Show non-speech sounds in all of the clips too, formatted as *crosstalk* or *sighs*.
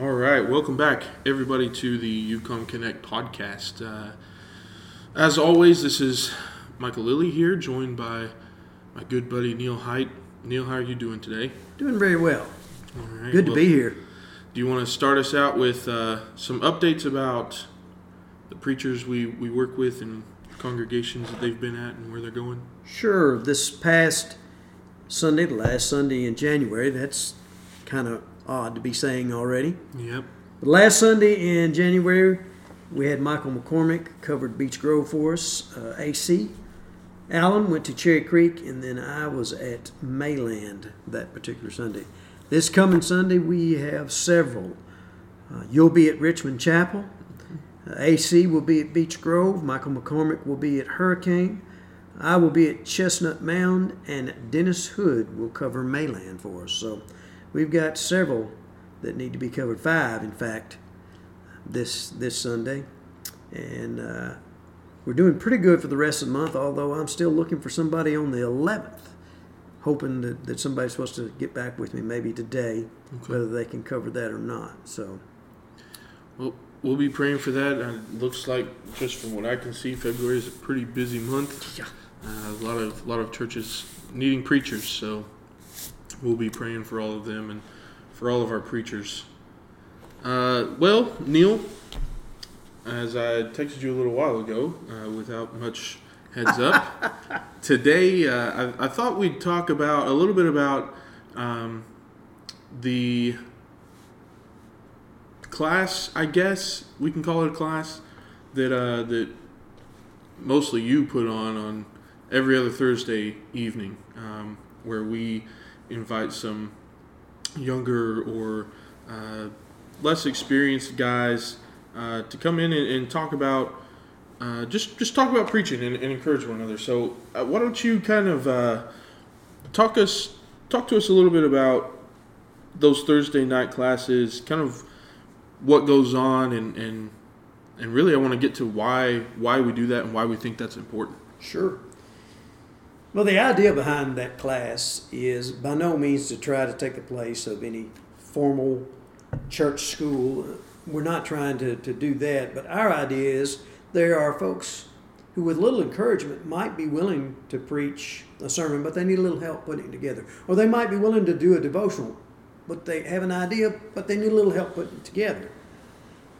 All right, welcome back, everybody, to the UCOM Connect podcast. Uh, as always, this is Michael Lilly here, joined by my good buddy Neil Height. Neil, how are you doing today? Doing very well. All right. Good to be here. Do you want to start us out with uh, some updates about the preachers we, we work with and congregations that they've been at and where they're going? Sure. This past Sunday, the last Sunday in January, that's kind of odd to be saying already. Yep. But last Sunday in January, we had Michael McCormick covered Beach Grove for us, uh, AC. Alan went to Cherry Creek, and then I was at Mayland that particular Sunday. This coming Sunday, we have several. Uh, you'll be at Richmond Chapel. Uh, AC will be at Beach Grove. Michael McCormick will be at Hurricane. I will be at Chestnut Mound, and Dennis Hood will cover Mayland for us. So we've got several that need to be covered. Five, in fact, this this Sunday, and uh, we're doing pretty good for the rest of the month. Although I'm still looking for somebody on the 11th, hoping that, that somebody's supposed to get back with me maybe today, Okay. whether they can cover that or not. So Well, we'll be praying for that. Uh, looks like, just from what I can see, February is a pretty busy month. Yeah. Uh, a lot of a lot of churches needing preachers, so we'll be praying for all of them and for all of our preachers. Uh, well, Neil, as I texted you a little while ago, uh, without much heads up, *laughs* today uh, I, I thought we'd talk about a little bit about um, the class. I guess we can call it a class that uh, that mostly you put on on every other Thursday evening, um, where we invite some younger or uh, less experienced guys uh, to come in and, and talk about uh, just just talk about preaching and, and encourage one another. So uh, why don't you kind of uh, talk us talk to us a little bit about those Thursday night classes, kind of what goes on, and and and really I want to get to why why we do that and why we think that's important. Sure. Well, the idea behind that class is by no means to try to take the place of any formal church school. We're not trying to, to do that, but our idea is there are folks who, with little encouragement, might be willing to preach a sermon, but they need a little help putting it together. Or they might be willing to do a devotional, but they have an idea, but they need a little help putting it together.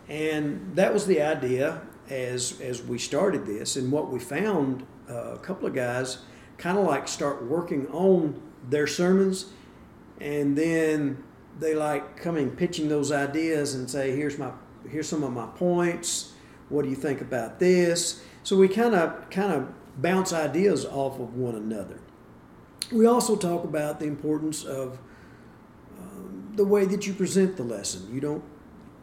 And that was the idea as as we started this, and what we found uh, a couple of guys kind of like start working on their sermons, and then they like coming pitching those ideas and say, "Here's my here's some of my points. What do you think about this?" So we kind of kind of bounce ideas off of one another. We also talk about the importance of um, the way that you present the lesson. You don't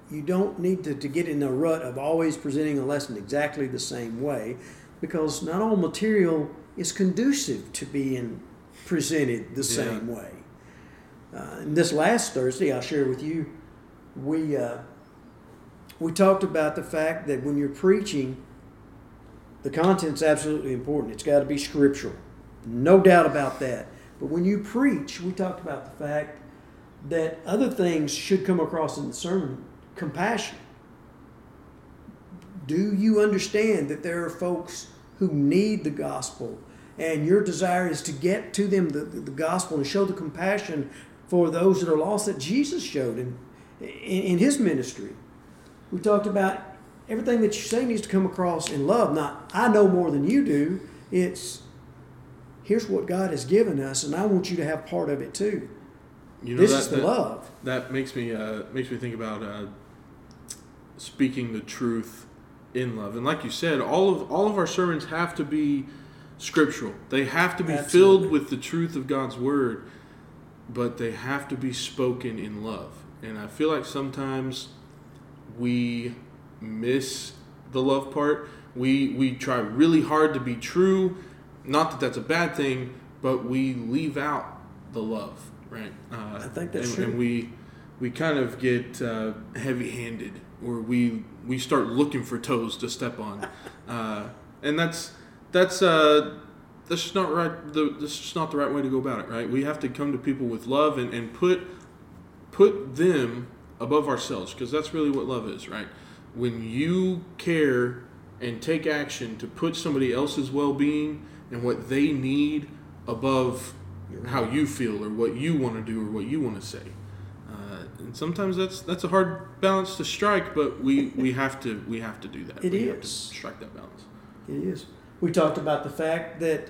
you don't need to, to get in a rut of always presenting a lesson exactly the same way because not all material is conducive to being presented the same way. Uh, and this last Thursday, I'll share with you, we, uh, we talked about the fact that when you're preaching, the content's absolutely important. It's got to be scriptural. No doubt about that. But when you preach, we talked about the fact that other things should come across in the sermon compassion. Do you understand that there are folks who need the gospel and your desire is to get to them the, the, gospel and show the compassion for those that are lost that Jesus showed in, in, in his ministry? We talked about everything that you say needs to come across in love, not I know more than you do. It's here's what God has given us, and I want you to have part of it too. You know this that, is the that, love. that makes me uh, makes me think about uh, speaking the truth in love. And like you said, all of all of our sermons have to be scriptural. They have to be Absolutely. filled with the truth of God's word, but they have to be spoken in love. And I feel like sometimes we miss the love part. We we try really hard to be true. Not that that's a bad thing, but we leave out the love, right? Uh, I think that's and, true. And we we kind of get uh, heavy-handed, or we we start looking for toes to step on, uh, and that's that's uh, that's just not right. The, this is just not the right way to go about it, right? We have to come to people with love and, and put put them above ourselves because that's really what love is, right? When you care and take action to put somebody else's well-being and what they need above how you feel or what you want to do or what you want to say. Uh, and sometimes that's that's a hard balance to strike, but we, we have to we have to do that. It we have to is. strike that balance. It is. We talked about the fact that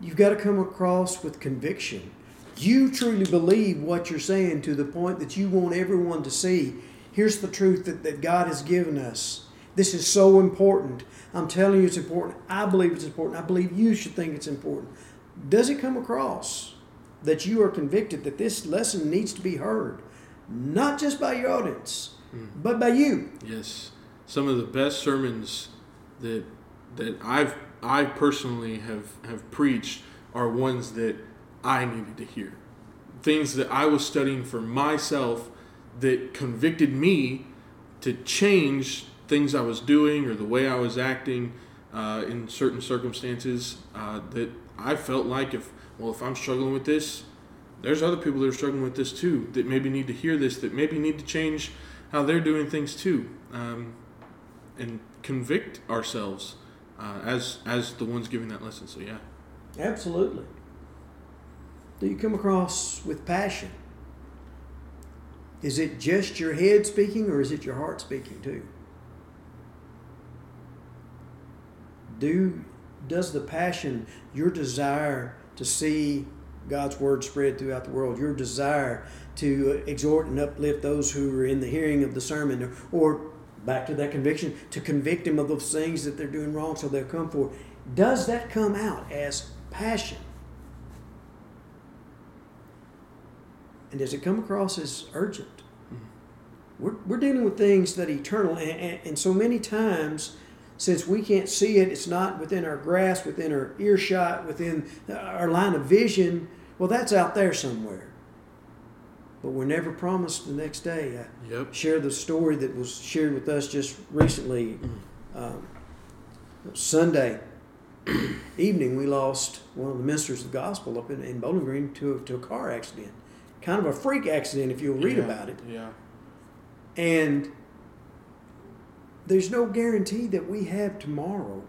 you've got to come across with conviction. You truly believe what you're saying to the point that you want everyone to see. Here's the truth that, that God has given us. This is so important. I'm telling you it's important. I believe it's important. I believe you should think it's important. Does it come across that you are convicted that this lesson needs to be heard? Not just by your audience, hmm. but by you. Yes, some of the best sermons that that I've I personally have have preached are ones that I needed to hear. Things that I was studying for myself that convicted me to change things I was doing or the way I was acting uh, in certain circumstances. Uh, that I felt like if well if I'm struggling with this, there's other people that are struggling with this too that maybe need to hear this that maybe need to change how they're doing things too um, and convict ourselves uh, as as the ones giving that lesson so yeah Absolutely. Do you come across with passion? Is it just your head speaking or is it your heart speaking too? Do does the passion, your desire to see God's word spread throughout the world, your desire to exhort and uplift those who are in the hearing of the sermon, or, or back to that conviction, to convict them of those things that they're doing wrong so they'll come forward, does that come out as passion? And does it come across as urgent? Mm-hmm. We're, we're dealing with things that are eternal, and, and, and so many times, since we can't see it, it's not within our grasp, within our earshot, within uh, our line of vision. Well, that's out there somewhere. But we're never promised the next day. I yep share the story that was shared with us just recently. Um, Sunday evening, we lost one of the ministers of the gospel up in, in Bowling Green to, to a car accident. Kind of a freak accident, if you'll read Yeah, about it. yeah And there's no guarantee that we have tomorrow.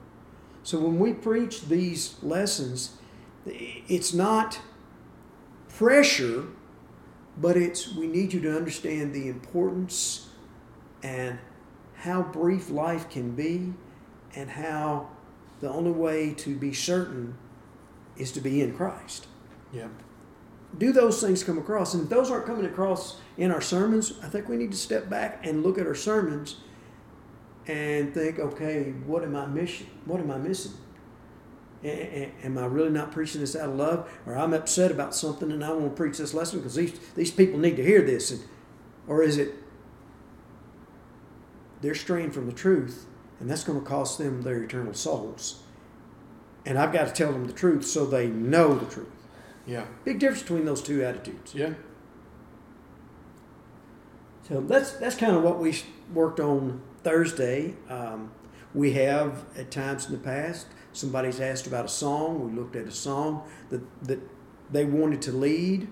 So when we preach these lessons, it's not pressure, but it's we need you to understand the importance and how brief life can be and how the only way to be certain is to be in Christ yeah do those things come across? And if those aren't coming across in our sermons, I think we need to step back and look at our sermons and think, okay, what am I missing? What am I missing? Am I really not preaching this out of love, or I'm upset about something and I want to preach this lesson because these these people need to hear this, and, or is it they're straying from the truth, and that's going to cost them their eternal souls? And I've got to tell them the truth so they know the truth. yeah Big difference between those two attitudes. yeah So that's that's kind of what we worked on Thursday. Um, we have at times in the past somebody's asked about a song. We looked at a song that that they wanted to lead,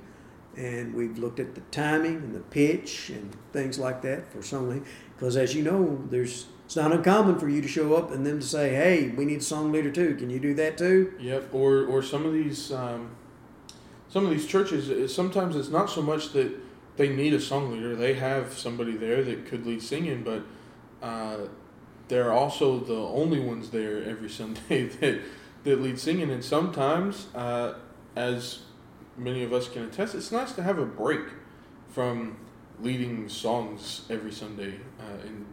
and we've looked at the timing and the pitch and things like that for song Because as you know, there's it's not uncommon for you to show up and them to say, "Hey, we need a song leader too. Can you do that too?" Yep, or or some of these um, some of these churches. Sometimes it's not so much that they need a song leader; they have somebody there that could lead singing, but uh, they're also the only ones there every Sunday *laughs* that that lead singing. And sometimes, uh, as many of us can attest, it's nice to have a break from leading songs every Sunday uh, and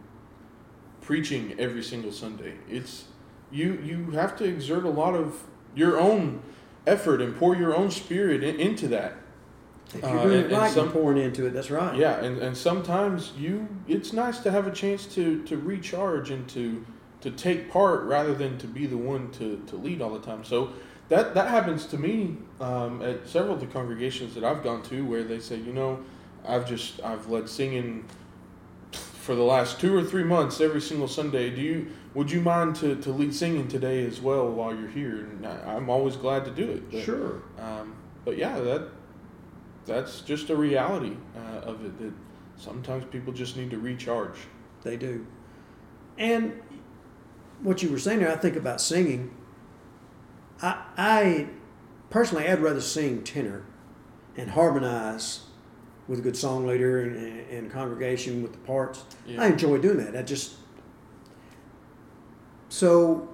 preaching every single Sunday. It's you you have to exert a lot of your own effort and pour your own spirit in, into that. If Uh, you're doing and- it and right, some- you're pouring into it. That's right. Yeah, and, and sometimes you it's nice to have a chance to, to recharge and to to take part rather than to be the one to, to lead all the time. So that that happens to me um, at several of the congregations that I've gone to where they say, you know, I've just I've led singing for the last two or three months every single Sunday. Do you would you mind to, to lead singing today as well while you're here? And I, I'm always glad to do it. But, Sure. um, but yeah, that that's just a reality uh, of it that sometimes people just need to recharge. They do. And what you were saying there, I think about singing. I, I personally, I'd rather sing tenor and harmonize with a good song leader and, and congregation with the parts. Yeah. I enjoy doing that. I just so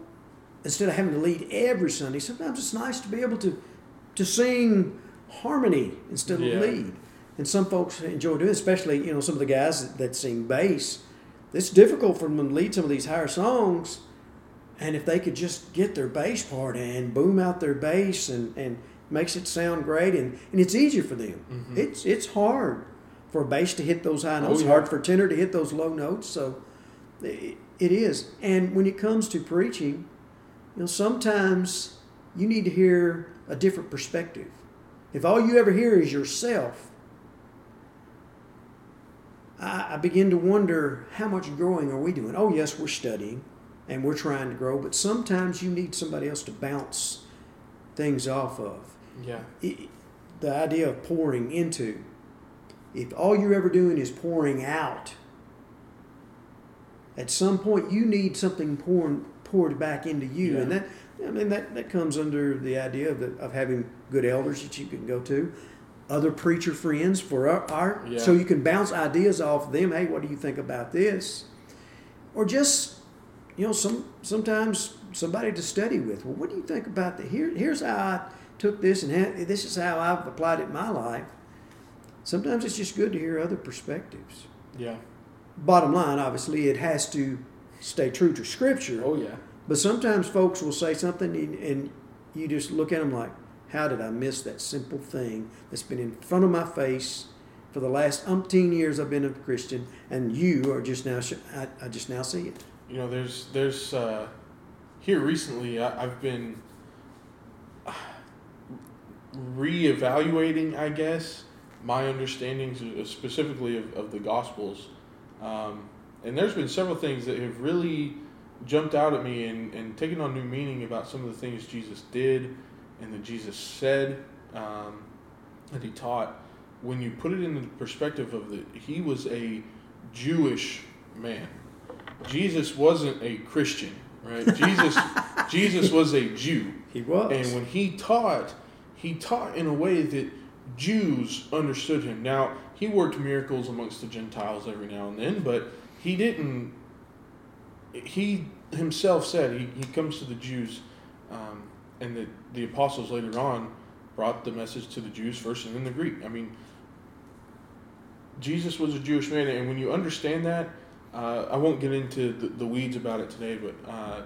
instead of having to lead every Sunday, sometimes it's nice to be able to to sing harmony instead of Yeah. lead. And some folks enjoy doing, it, especially you know some of the guys that, that sing bass. It's difficult for them to lead some of these higher songs, and if they could just get their bass part and boom out their bass and, and makes it sound great, and, and it's easier for them. Mhm. It's it's hard for a bass to hit those high Oh, notes. yeah. Hard for a tenor to hit those low notes. So it, it is. And when it comes to preaching, you know, sometimes you need to hear a different perspective. If all you ever hear is yourself, I, I begin to wonder how much growing are we doing? Oh, yes, we're studying and we're trying to grow, but sometimes you need somebody else to bounce things off of. Yeah. It- the idea of pouring into, if all you're ever doing is pouring out, at some point you need something pouring poured back into you, and Yeah. that I mean that, that comes under the idea of, the, of having good elders that you can go to, other preacher friends for our, our Yeah. so you can bounce ideas off them. Hey, what do you think about this? Or just you know some sometimes somebody to study with. Well, what do you think about that? Here, here's how I took this, and ha- this is how I've applied it in my life. Sometimes it's just good to hear other perspectives. Yeah. Bottom line, obviously, it has to stay true to Scripture. Oh yeah. But sometimes folks will say something, and, you just look at them like, "How did I miss that simple thing that's been in front of my face for the last umpteen years I've been a Christian, and you are just now, I, I just now see it." You know, there's there's uh, here recently I, I've been *sighs* reevaluating, I guess, my understandings of- specifically of, of the Gospels, um, and there's been several things that have really jumped out at me and, and taken on new meaning about some of the things Jesus did and that Jesus said um, that he taught. When you put it in the perspective of that, he was a Jewish man. Jesus wasn't a Christian, right? *laughs* Jesus, Jesus was a Jew, He was. and when he taught, he taught in a way that Jews understood him. Now he worked miracles amongst the Gentiles every now and then, but he didn't. He himself said he, he comes to the Jews, um, and the the apostles later on brought the message to the Jews first, and then the Greek. I mean, Jesus was a Jewish man, and when you understand that, uh, I won't get into the, the weeds about it today, but uh,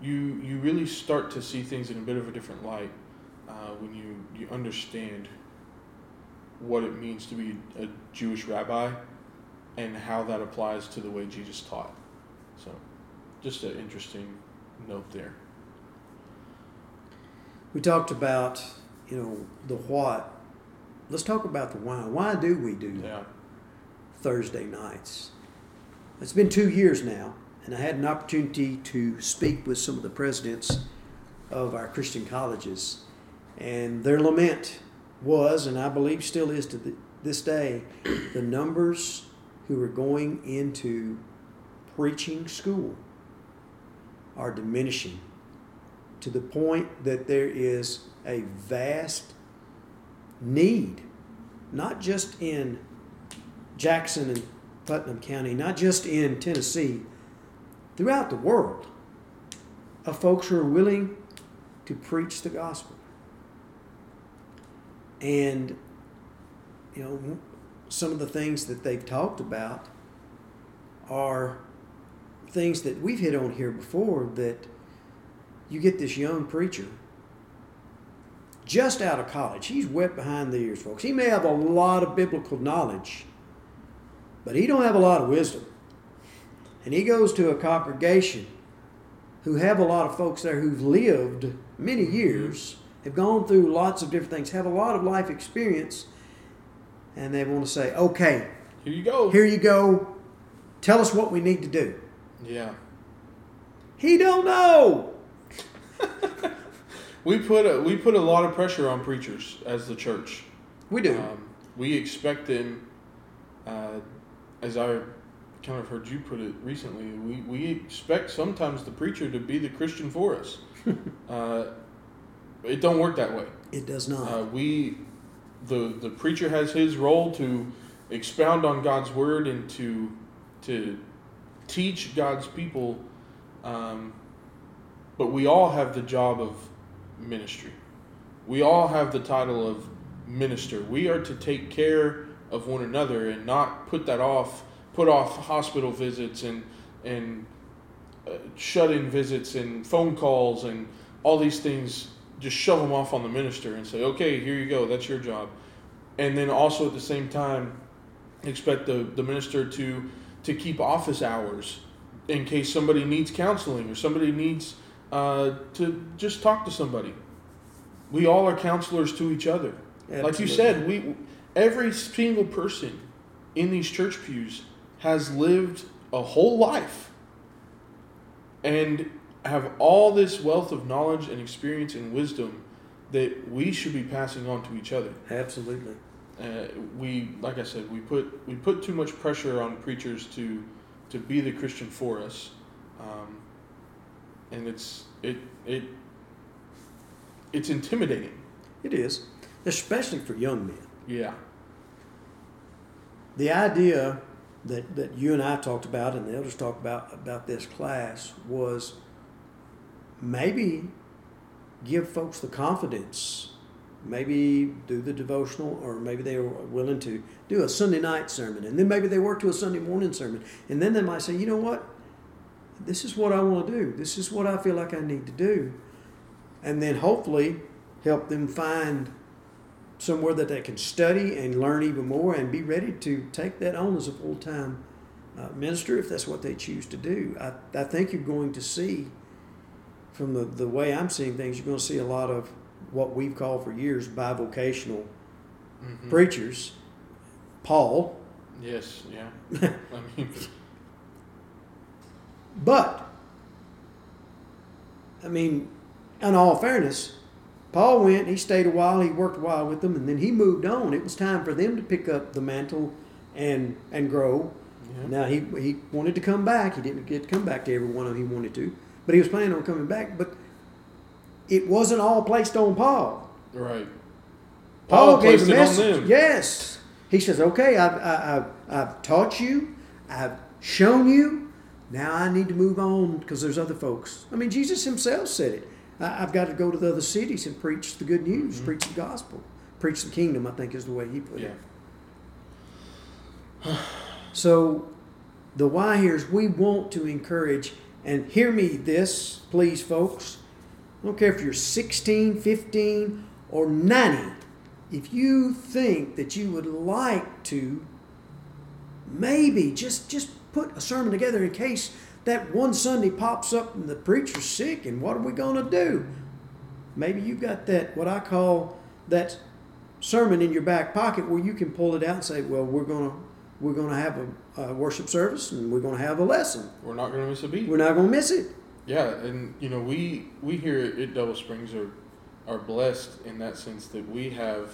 you you really start to see things in a bit of a different light uh, when you you understand what it means to be a Jewish rabbi and how that applies to the way Jesus taught. So, just an interesting note there. We talked about, you know, the what. Let's talk about the why. Why do we do Yeah. Thursday nights? It's been two years now, and I had an opportunity to speak with some of the presidents of our Christian colleges, and their lament was, and I believe still is to the, this day, the numbers who are going into preaching school are diminishing to the point that there is a vast need, not just in Jackson and Putnam County, not just in Tennessee, throughout the world, of folks who are willing to preach the gospel. And, you know, some of the things that they've talked about are things that we've hit on here before that you get this young preacher just out of college. He's wet behind the ears, folks. He may have a lot of biblical knowledge, but he don't have a lot of wisdom. And he goes to a congregation who have a lot of folks there who've lived many years, have gone through lots of different things, have a lot of life experience, and they want to say, "Okay, Here you go. here you go. Tell us what we need to do." Yeah. He don't know. *laughs* We put a, we put a lot of pressure on preachers as the church. We do. Um, we expect them uh, as I kind of heard you put it recently, we, we expect sometimes the preacher to be the Christian for us. *laughs* uh, it don't work that way. It does not. Uh, we, the the preacher has his role to expound on God's word and to to teach God's people, um, but we all have the job of ministry. We all have the title of minister. We are to take care of one another and not put that off, put off hospital visits and and uh, shut-in visits and phone calls and all these things just shove them off on the minister and say, okay, here you go, that's your job. And then also at the same time, expect the, the minister to, to keep office hours in case somebody needs counseling or somebody needs uh, to just talk to somebody. We all are counselors to each other. Like you said, we every single person in these church pews has lived a whole life and have all this wealth of knowledge and experience and wisdom that we should be passing on to each other. Absolutely. Uh, we, like I said, we put we put too much pressure on preachers to to be the Christian for us, um, and it's it it it's intimidating. It is, especially for young men. Yeah. The idea that, that you and I talked about and the elders talked about about this class was maybe give folks the confidence, maybe do the devotional, or maybe they were willing to do a Sunday night sermon, and then maybe they work to a Sunday morning sermon, and then they might say, you know what, this is what I want to do, this is what I feel like I need to do, and then hopefully help them find somewhere that they can study and learn even more and be ready to take that on as a full time uh, minister if that's what they choose to do. I, I think you're going to see, from the, the way I'm seeing things, you're going to see a lot of what we've called for years bivocational Mhm. preachers. Paul, Yes. Yeah. *laughs* I mean, but, I mean, in all fairness, Paul went, he stayed a while, he worked a while with them, and then he moved on. It was time for them to pick up the mantle and and grow. yeah. Now he he wanted to come back. He didn't get to come back to every one of them he wanted to, but he was planning on coming back. But it wasn't all placed on Paul. Right. Paul, Paul gave a message. Yes, he says, "Okay, I've, I, I've I've taught you, I've shown you. Now I need to move on because there's other folks. I mean, Jesus himself said it. I, I've got to go to the other cities and preach the good news, Mhm. preach the gospel, preach the kingdom. I think is the way he put Yeah. it. *sighs* So, the why here is we want to encourage, and hear me this, please, folks. I don't care if you're 16, 15, or 90. If you think that you would like to maybe just just put a sermon together in case that one Sunday pops up and the preacher's sick and what are we going to do? Maybe you've got that what I call that sermon in your back pocket where you can pull it out and say, "Well, we're going to we're going to have a, a worship service and we're going to have a lesson. We're not going to miss a beat. We're not going to miss it." Yeah, and you know we we here at Double Springs are are blessed in that sense that we have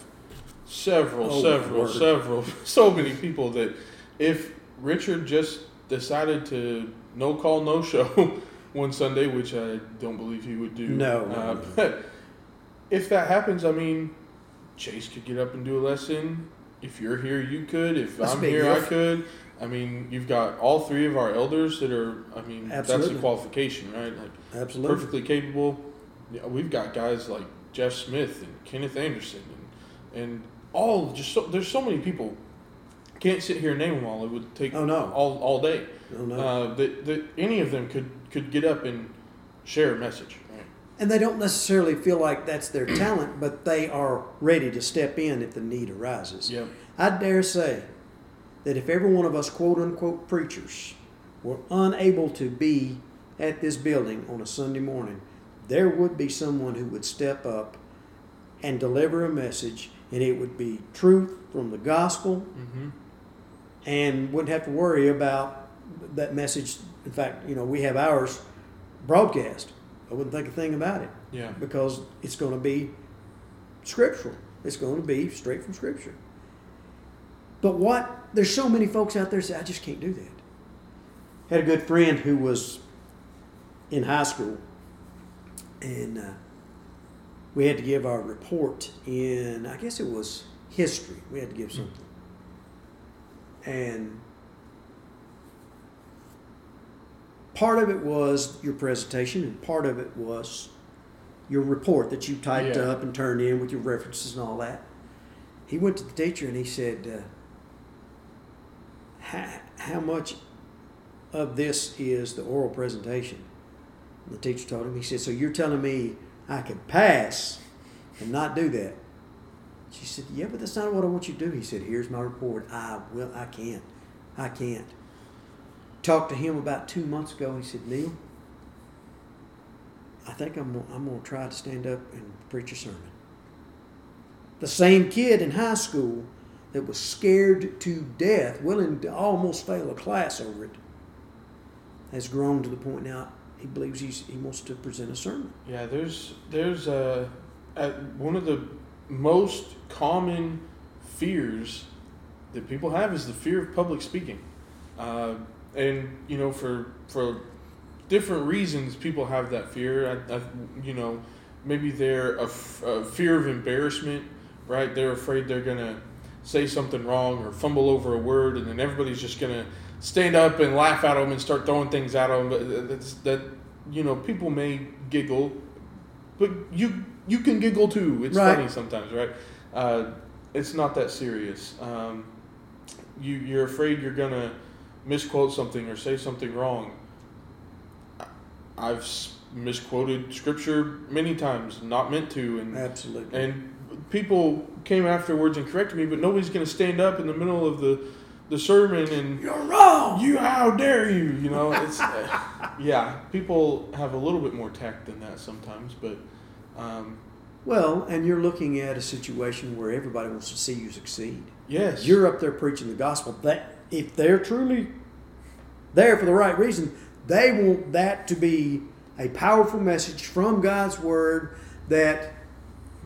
several, Oh, several, word. several, *laughs* so many people that if Richard just decided to no call, no show *laughs* one Sunday, which I don't believe he would do. No, no, uh, no. but *laughs* if that happens, I mean, Chase could get up and do a lesson. If you're here, you could. If That's I'm here, I could. I mean, you've got all three of our elders that are. I mean, that's a qualification, right? Like Absolutely. perfectly capable. Yeah, we've got guys like Jeff Smith and Kenneth Anderson and and all just so, there's so many people. Can't sit here and name them all. It would take Oh, no. all all day. No, no. Uh, that that any of them could could get up and share a message. Right? And they don't necessarily feel like that's their talent, but they are ready to step in if the need arises. Yeah. I dare say that if every one of us quote unquote preachers were unable to be at this building on a Sunday morning, there would be someone who would step up and deliver a message, and it would be truth from the gospel Mm-hmm. and wouldn't have to worry about that message. In fact, you know, we have ours broadcast. I wouldn't think a thing about it Yeah. because it's going to be scriptural. It's going to be straight from Scripture. But what there's so many folks out there say, I just can't do that. Had a good friend who was in high school, and uh, we had to give our report in, I guess it was history. We had to give something. And part of it was your presentation, and part of it was your report that you typed Yeah. up and turned in with your references and all that. He went to the teacher and he said, uh, how, how much of this is the oral presentation? And the teacher told him, he said, So you're telling me I can pass and not do that? She said, Yeah, but that's not what I want you to do. He said, Here's my report. I will, I can't. I can't. Talked to him about two months ago. He said, Neil, I think I'm, I'm going to try to stand up and preach a sermon. The same kid in high school that was scared to death, willing to almost fail a class over it, has grown to the point now he believes he's, he wants to present a sermon. Yeah, there's there's uh, at one of the most common fears that people have is the fear of public speaking, uh, and you know for for different reasons people have that fear. I, I, you know, maybe they're a, f- a fear of embarrassment, right? They're afraid they're gonna say something wrong or fumble over a word, and then everybody's just gonna stand up and laugh at them and start throwing things at them. But that's that you know people may giggle, but you you can giggle too. It's Right. funny sometimes, right? Uh, it's not that serious. Um, you you're afraid you're gonna misquote something or say something wrong. I've misquoted scripture many times, not meant to, and Absolutely. and people came afterwards and corrected me, but nobody's going to stand up in the middle of the, the sermon and You're wrong. you, how dare you? You know, it's uh, *laughs* yeah. People have a little bit more tact than that sometimes, but um, Well, and you're looking at a situation where everybody wants to see you succeed. yes, You're up there preaching the gospel. That if they're truly there for the right reason, they want that to be a powerful message from God's word that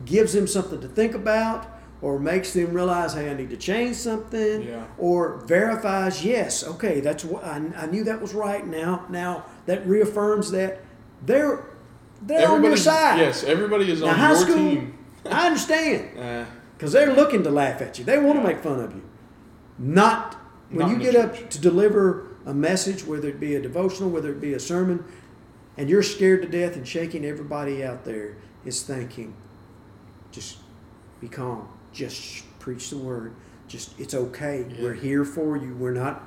gives them something to think about or makes them realize, hey, I need to change something, Yeah. or verifies, yes, okay, that's what I, I knew that was right. Now, now that reaffirms that they're they're on your side. Yes, everybody is Now, on high your school, team. I understand *laughs* Uh, because they're looking to laugh at you. They want to Yeah. make fun of you. Not when Not you get up to deliver a message, whether it be a devotional, whether it be a sermon, and you're scared to death and shaking everybody out there is thinking, just be calm. Just preach the word. Just it's okay. Yeah. We're here for you. We're not.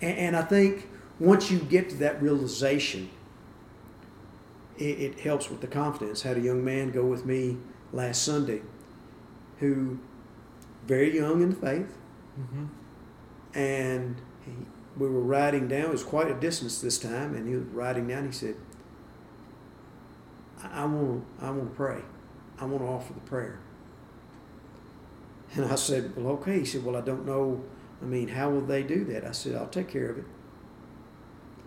And, and I think once you get to that realization, it, it helps with the confidence. Had a young man go with me last Sunday, who very young in the faith, mhm. and he, we were riding down. It was quite a distance this time, and he was riding down. He said, "I want, I want to pray. I want to offer the prayer." And I said, "Well, okay." He said, "Well, I don't know. I mean, how will they do that?" I said, "I'll take care of it."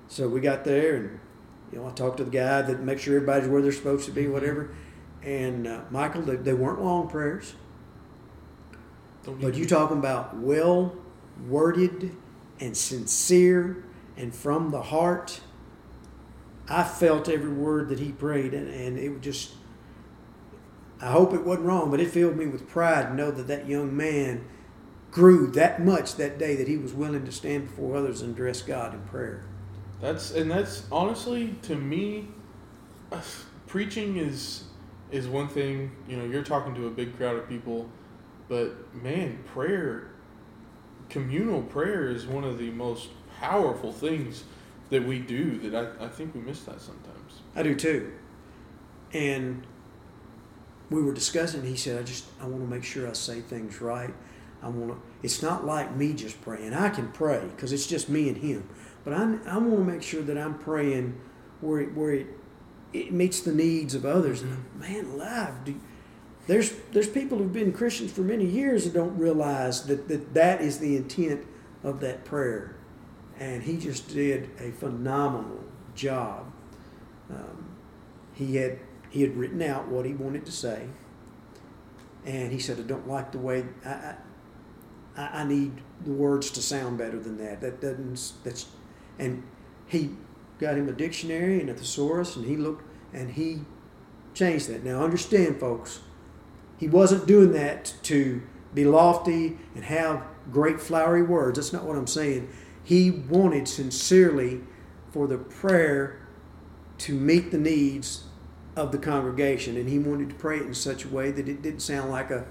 So we got there, and you know, I talked to the guy that makes sure everybody's where they're supposed to be, whatever. And uh, Michael, they, they weren't long prayers. But you talking about well worded and sincere and from the heart. I felt every word that he prayed, and, and it just. I hope it wasn't wrong, but it filled me with pride to know that that young man grew that much that day that he was willing to stand before others and address God in prayer. That's and that's honestly to me, uh, preaching is is one thing. You know, you're talking to a big crowd of people, but man, prayer, communal prayer is one of the most powerful things that we do. That I, I think we miss that sometimes. I do too. And we were discussing. He said, "I just I want to make sure I say things right. I want to. It's not like me just praying. I can pray because it's just me and him. But I I want to make sure that I'm praying where it, where it it meets the needs of others. And man, alive, do, there's there's people who've been Christians for many years that don't realize that that, that is the intent of that prayer. And he just did a phenomenal job. Um, he had he had written out what he wanted to say, and he said, "I don't like the way I, I, I, need the words to sound better than that. That doesn't. That's and he got him a dictionary and a thesaurus, and he looked and he changed that. Now understand, folks, he wasn't doing that to be lofty and have great flowery words. That's not what I'm saying. He wanted sincerely for the prayer to meet the needs of the congregation, and he wanted to pray it in such a way that it didn't sound like a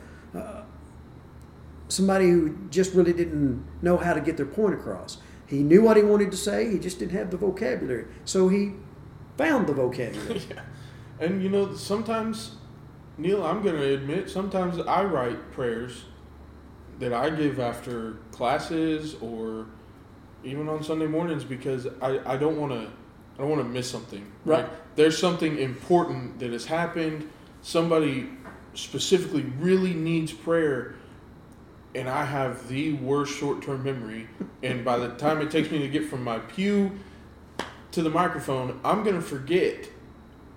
somebody who just really didn't know how to get their point across. He knew what he wanted to say, he just didn't have the vocabulary. So he found the vocabulary. *laughs* yeah. And you know, sometimes, Neil, I'm going to admit, sometimes I write prayers that I give after classes or even on Sunday mornings because I, I don't want to I don't want to miss something. Right. Like, there's something important that has happened. Somebody specifically really needs prayer and I have the worst short term memory. And by the time it takes me to get from my pew to the microphone, I'm going to forget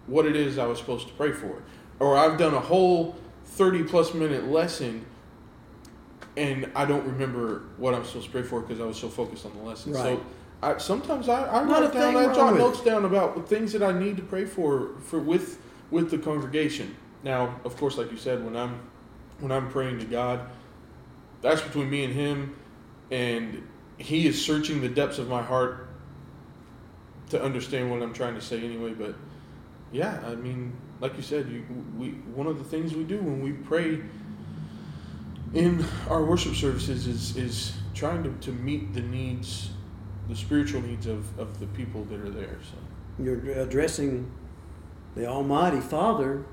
what it is I was supposed to pray for. Or I've done a whole 30 plus minute lesson and I don't remember what I'm supposed to pray for because I was so focused on the lesson. Right. So I, sometimes I, I Not write down, I jot notes down about things that I need to pray for for with with the congregation. Now, of course, like you said, when I'm when I'm praying to God, that's between me and Him, and He is searching the depths of my heart to understand what I'm trying to say anyway. But yeah, I mean, like you said, you, we one of the things we do when we pray in our worship services is is trying to, to meet the needs, the spiritual needs of, of the people that are there. So You're addressing the Almighty Father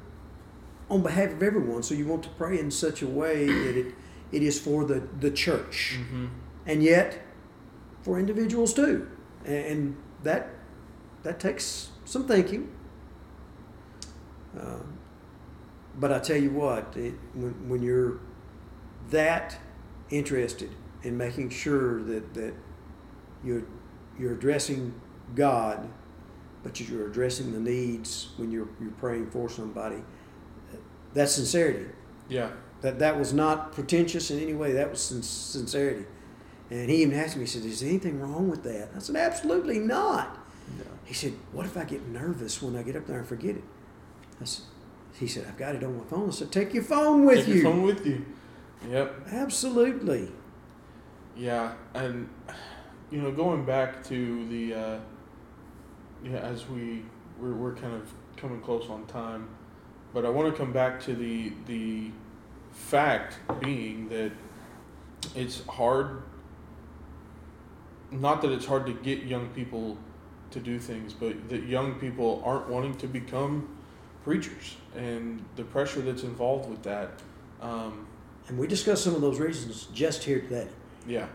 on behalf of everyone. So you want to pray in such a way that it, it is for the, the church. mm-hmm. And yet for individuals too. And that that takes some thinking. Uh, but I tell you what, it, when, when you're that interested in making sure that, that you're, you're addressing God, but you're addressing the needs when you're, you're praying for somebody, that's sincerity. yeah, That, that was not pretentious in any way, that was sin- sincerity. And he even asked me, he said, Is there anything wrong with that? I said, Absolutely not. He said, What if I get nervous when I get up there and forget it? I said, he said, I've got it on my phone. I said, Take your phone with take you. Take your phone with you. Yep. Absolutely. Yeah, and you know, going back to the uh, yeah, as we we're, we're kind of coming close on time, but I want to come back to the the fact being that it's hard. Not that it's hard to get young people to do things, but that young people aren't wanting to become preachers, and the pressure that's involved with that. Um, And we discussed some of those reasons just here today yeah,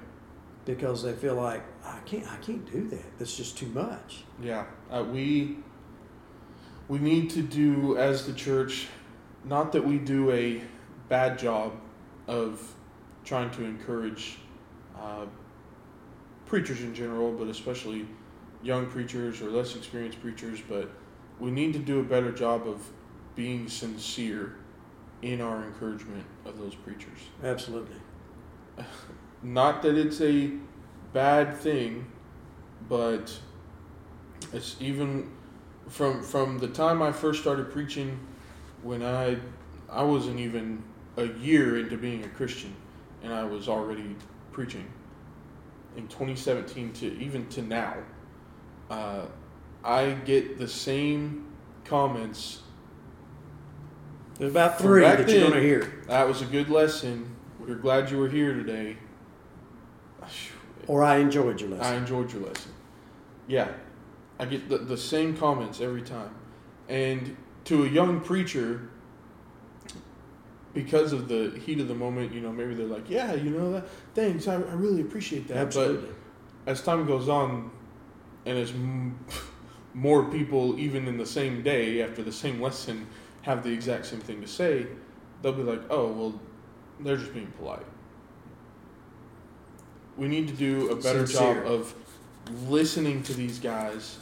because they feel like, I can't, I can't do that. That's just too much. Yeah, uh, we we need to do as the church, not that we do a bad job of trying to encourage uh, preachers in general, but especially young preachers or less experienced preachers, but we need to do a better job of being sincere in our encouragement of those preachers. Absolutely. *laughs* Not that it's a bad thing, but it's even from from the time I first started preaching when I I wasn't even a year into being a Christian and I was already preaching in 2017 to even to now uh, I get the same comments There's about three that you're going to hear. that was a good lesson we're glad you were here today Or I enjoyed your lesson. I enjoyed your lesson. Yeah, I get the, the same comments every time. And to a young preacher, because of the heat of the moment, you know, maybe they're like, yeah, you know, that, thanks, I, I really appreciate that. Absolutely. But as time goes on, and as *laughs* more people, even in the same day, after the same lesson, have the exact same thing to say, they'll be like, oh, well, they're just being polite. We need to do a better Sincere. job of listening to these guys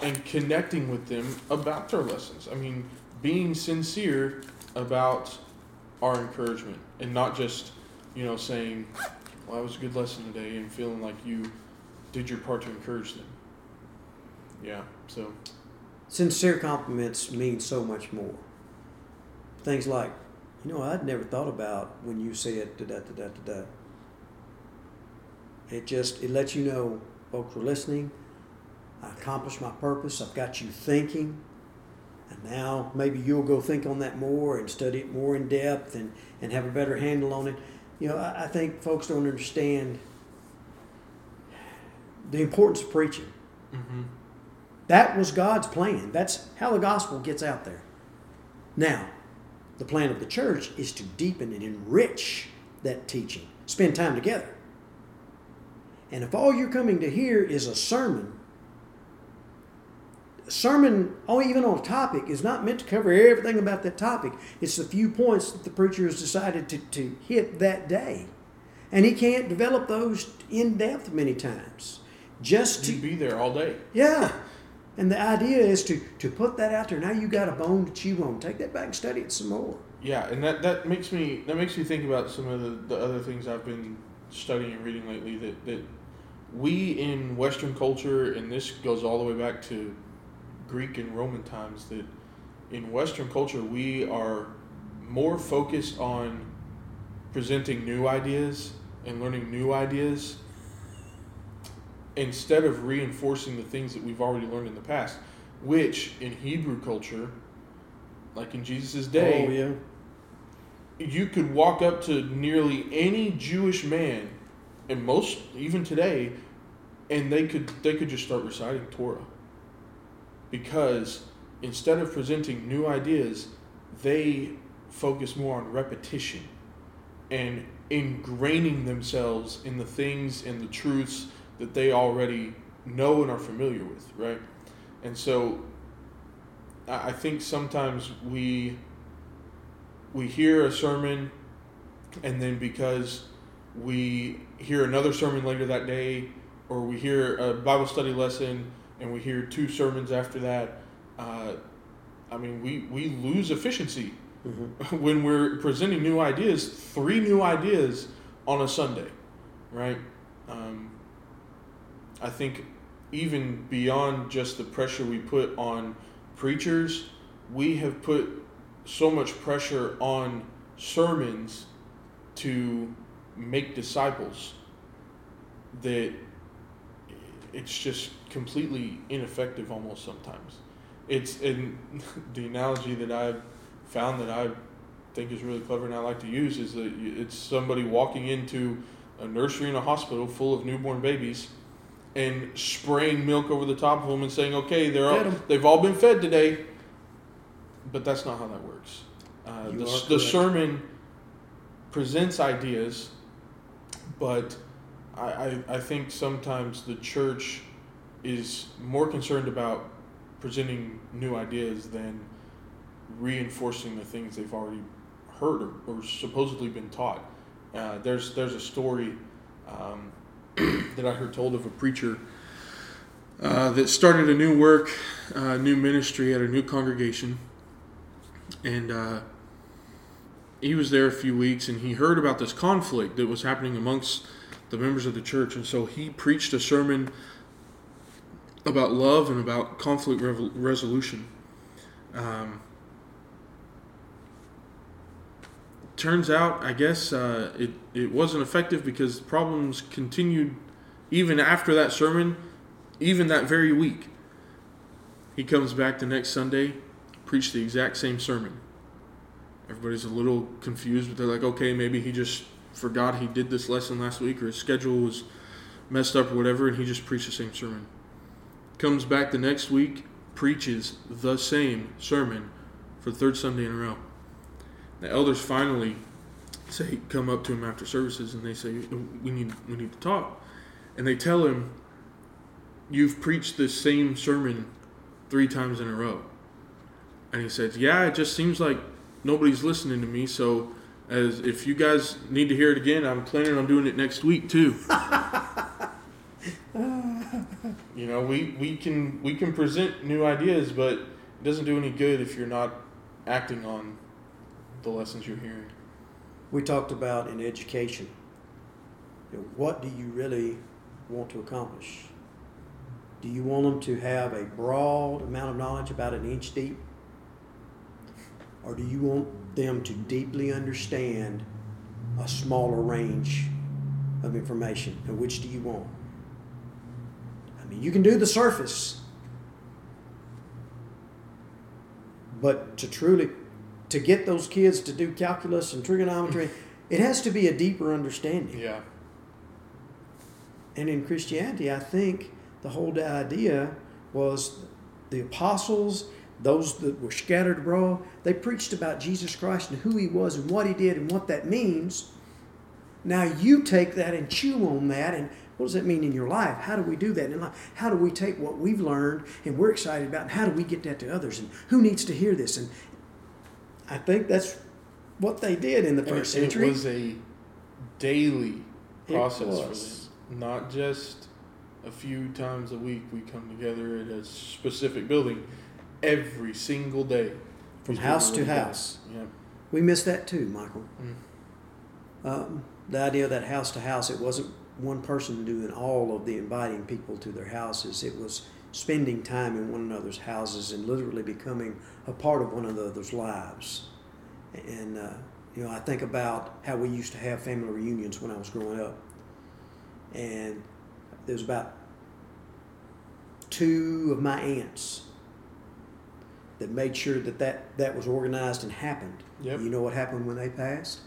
and connecting with them about their lessons. I mean, being sincere about our encouragement and not just, you know, saying, well, that was a good lesson today, and feeling like you did your part to encourage them. Yeah, so. Sincere compliments mean so much more. Things like, you know, I'd never thought about when you said da da da da da da. It just it lets you know folks were listening. I accomplished my purpose. I've got you thinking. And now maybe you'll go think on that more and study it more in depth and, and have a better handle on it. You know, I, I think folks don't understand the importance of preaching. Mm-hmm. That was God's plan. That's how the gospel gets out there. Now, the plan of the church is to deepen and enrich that teaching, spend time together. And if all you're coming to hear is a sermon, a sermon, oh, even on a topic, is not meant to cover everything about that topic. It's the few points that the preacher has decided to, to hit that day. And he can't develop those in depth many times. Just to You'd be there all day. yeah. And the idea is to, to put that out there. Now you got a bone to chew on. Take that back and study it some more. Yeah, and that, that makes me that makes me think about some of the, the other things I've been studying and reading lately. That that we in Western culture, and this goes all the way back to Greek and Roman times. That in Western culture we are more focused on presenting new ideas and learning new ideas instead of reinforcing the things that we've already learned in the past. Which in Hebrew culture, like in Jesus' day, Oh, yeah. you could walk up to nearly any Jewish man, and most even today, and they could they could just start reciting Torah. Because instead of presenting new ideas, they focus more on repetition and ingraining themselves in the things and the truths that they already know and are familiar with, right? And so I think sometimes we we hear a sermon and then because we hear another sermon later that day or we hear a bible study lesson and we hear two sermons after that uh, i mean we, we lose efficiency Mhm. *laughs* when we're presenting new ideas three new ideas on a sunday right um, i think even beyond just the pressure we put on preachers we have put so much pressure on sermons to make disciples that it's just completely ineffective almost sometimes. It's in *laughs* the analogy that I've found that I think is really clever and I like to use is that it's somebody walking into a nursery in a hospital full of newborn babies and spraying milk over the top of them and saying, "Okay, they're all, they've all been fed today." But that's not how that works. Uh, the, the sermon presents ideas, but I, I, I think sometimes the church is more concerned about presenting new ideas than reinforcing the things they've already heard or, or supposedly been taught. Uh, there's there's a story um, *clears throat* that I heard told of a preacher uh, that started a new work, uh, new ministry at a new congregation, and uh, he was there a few weeks, and he heard about this conflict that was happening amongst the members of the church, and so he preached a sermon about love and about conflict resolution. Um, turns out, I guess uh, it it wasn't effective because problems continued even after that sermon, even that very week. He comes back the next Sunday, preached the exact same sermon. Everybody's a little confused, but they're like, okay, maybe he just forgot he did this lesson last week, or his schedule was messed up, or whatever, and he just preached the same sermon. Comes back the next week, preaches the same sermon for the third Sunday in a row. The elders finally say come up to him after services and they say we need we need to talk. And they tell him you've preached this same sermon three times in a row. And he says yeah it just seems like nobody's listening to me so as if you guys need to hear it again i'm planning on doing it next week too. *laughs* You know we, we can we can present new ideas but it doesn't do any good if you're not acting on the lessons you're hearing We talked about in education you know, what do you really want to accomplish? Do you want them to have a broad amount of knowledge about an inch deep? Or do you want them to deeply understand a smaller range of information? And which do you want? I mean, you can do the surface, but to truly to get those kids to do calculus and trigonometry, it has to be a deeper understanding. Yeah. And in Christianity, I think the whole idea was the apostles, those that were scattered abroad, they preached about Jesus Christ and who he was and what he did and what that means. Now you take that and chew on that and what does that mean in your life? How do we do that in life? How do we take what we've learned and we're excited about and how do we get that to others? And who needs to hear this? And I think that's what they did in the first it, century. It was a daily process for them, not just a few times a week. We come together at a specific building every single day, From house to house. Yeah. We missed that too, Michael. Mm. Um, the idea that house to house, it wasn't one person doing all of the inviting people to their houses. It was spending time in one another's houses and literally becoming a part of one another's lives. And, uh, you know, I think about how we used to have family reunions when I was growing up. And there was about two of my aunts that made sure that that, that was organized and happened. Yep. You know what happened when they passed?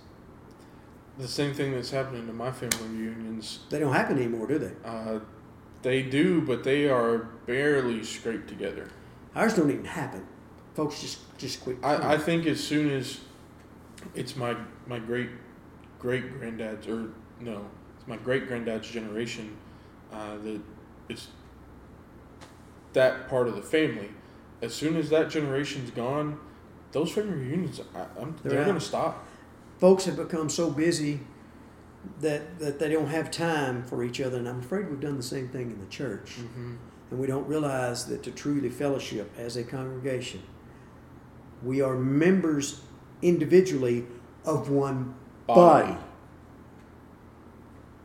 The same thing that's happening to my family reunions. They don't happen anymore, do they? Uh, they do, but they are barely scraped together. Ours don't even happen. Folks just just quit. I, I think as soon as it's my my great great granddad's or no, it's my great granddad's generation uh, that it's that part of the family. As soon as that generation's gone, those family reunions, I, I'm, They're they're, going to stop. Folks have become so busy that that they don't have time for each other, and I'm afraid we've done the same thing in the church, Mm-hmm. and we don't realize that to truly fellowship as a congregation, we are members individually of one body.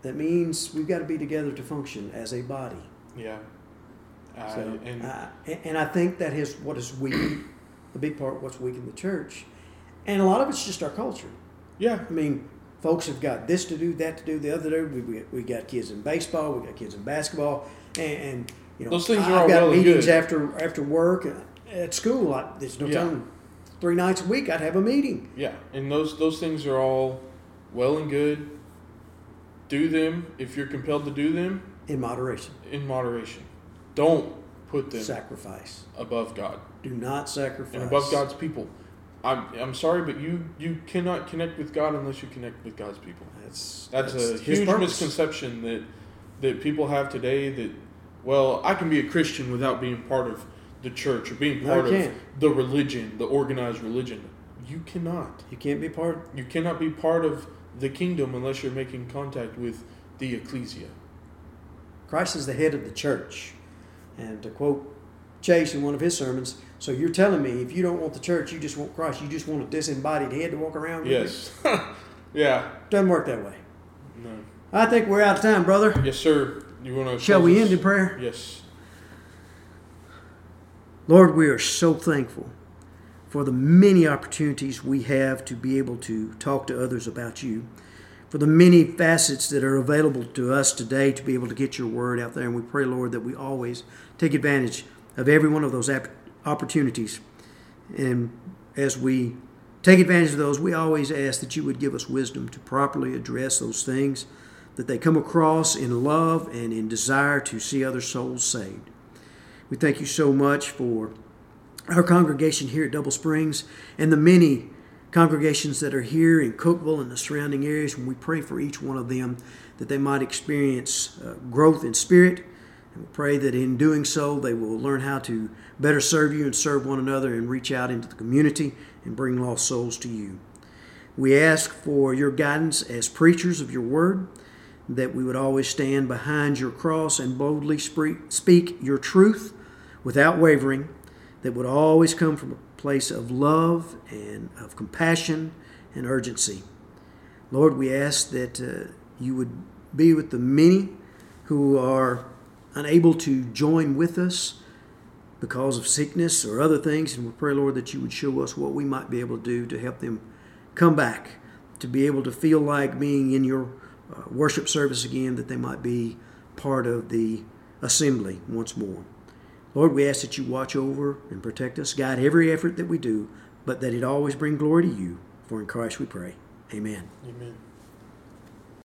That means we've got to be together to function as a body. Yeah. Uh, So, and uh, and I think that is what is weak, a big part of what's in the church. And a lot of it's just our culture. yeah, I mean, folks have got this to do, that to do, the other to do. We, we, we got kids in baseball, we got kids in basketball, and, and you know, Those things are I've all got well and meetings good. after after work uh, at school. I, there's no Yeah. time. Three nights a week, I'd have a meeting. yeah, and those those things are all well and good. Do them if you're compelled to do them In moderation, in moderation. Don't put them sacrifice. above God Do not sacrifice. and above God's people. I'm I'm sorry, but you you cannot connect with God unless you connect with God's people. That's That's, a huge purpose. misconception that that people have today. That well, I can be a Christian without being part of the church or being part of the religion, the organized religion. You cannot. You can't be part. You cannot be part of the kingdom unless you're making contact with the ecclesia. Christ is the head of the church. And to quote Chase in one of his sermons, so you're telling me if you don't want the church, you just want Christ, you just want a disembodied head to walk around with? Yes. *laughs* yeah. Doesn't work that way. No. I think we're out of time, brother. Yes, sir. You want to? Shall we end in prayer? Yes. Lord, we are so thankful for the many opportunities we have to be able to talk to others about you, for the many facets that are available to us today to be able to get your word out there. And we pray, Lord, that we always take advantage of every one of those app- opportunities. And as we take advantage of those, we always ask that you would give us wisdom to properly address those things, that they come across in love and in desire to see other souls saved. We thank you so much for our congregation here at Double Springs and the many congregations that are here in Cookeville and the surrounding areas. And we pray for each one of them that they might experience uh, growth in spirit. And we pray that in doing so, they will learn how to better serve you and serve one another and reach out into the community and bring lost souls to you. We ask for your guidance as preachers of your word, that we would always stand behind your cross and boldly speak your truth without wavering, that would always come from a place of love and of compassion and urgency. Lord, we ask that uh, you would be with the many who are unable to join with us because of sickness or other things. And we pray, Lord, that you would show us what we might be able to do to help them come back, to be able to feel like being in your uh, worship service again, that they might be part of the assembly once more. Lord, we ask that you watch over and protect us, guide every effort that we do, but that it always bring glory to you. For in Christ we pray. Amen. Amen.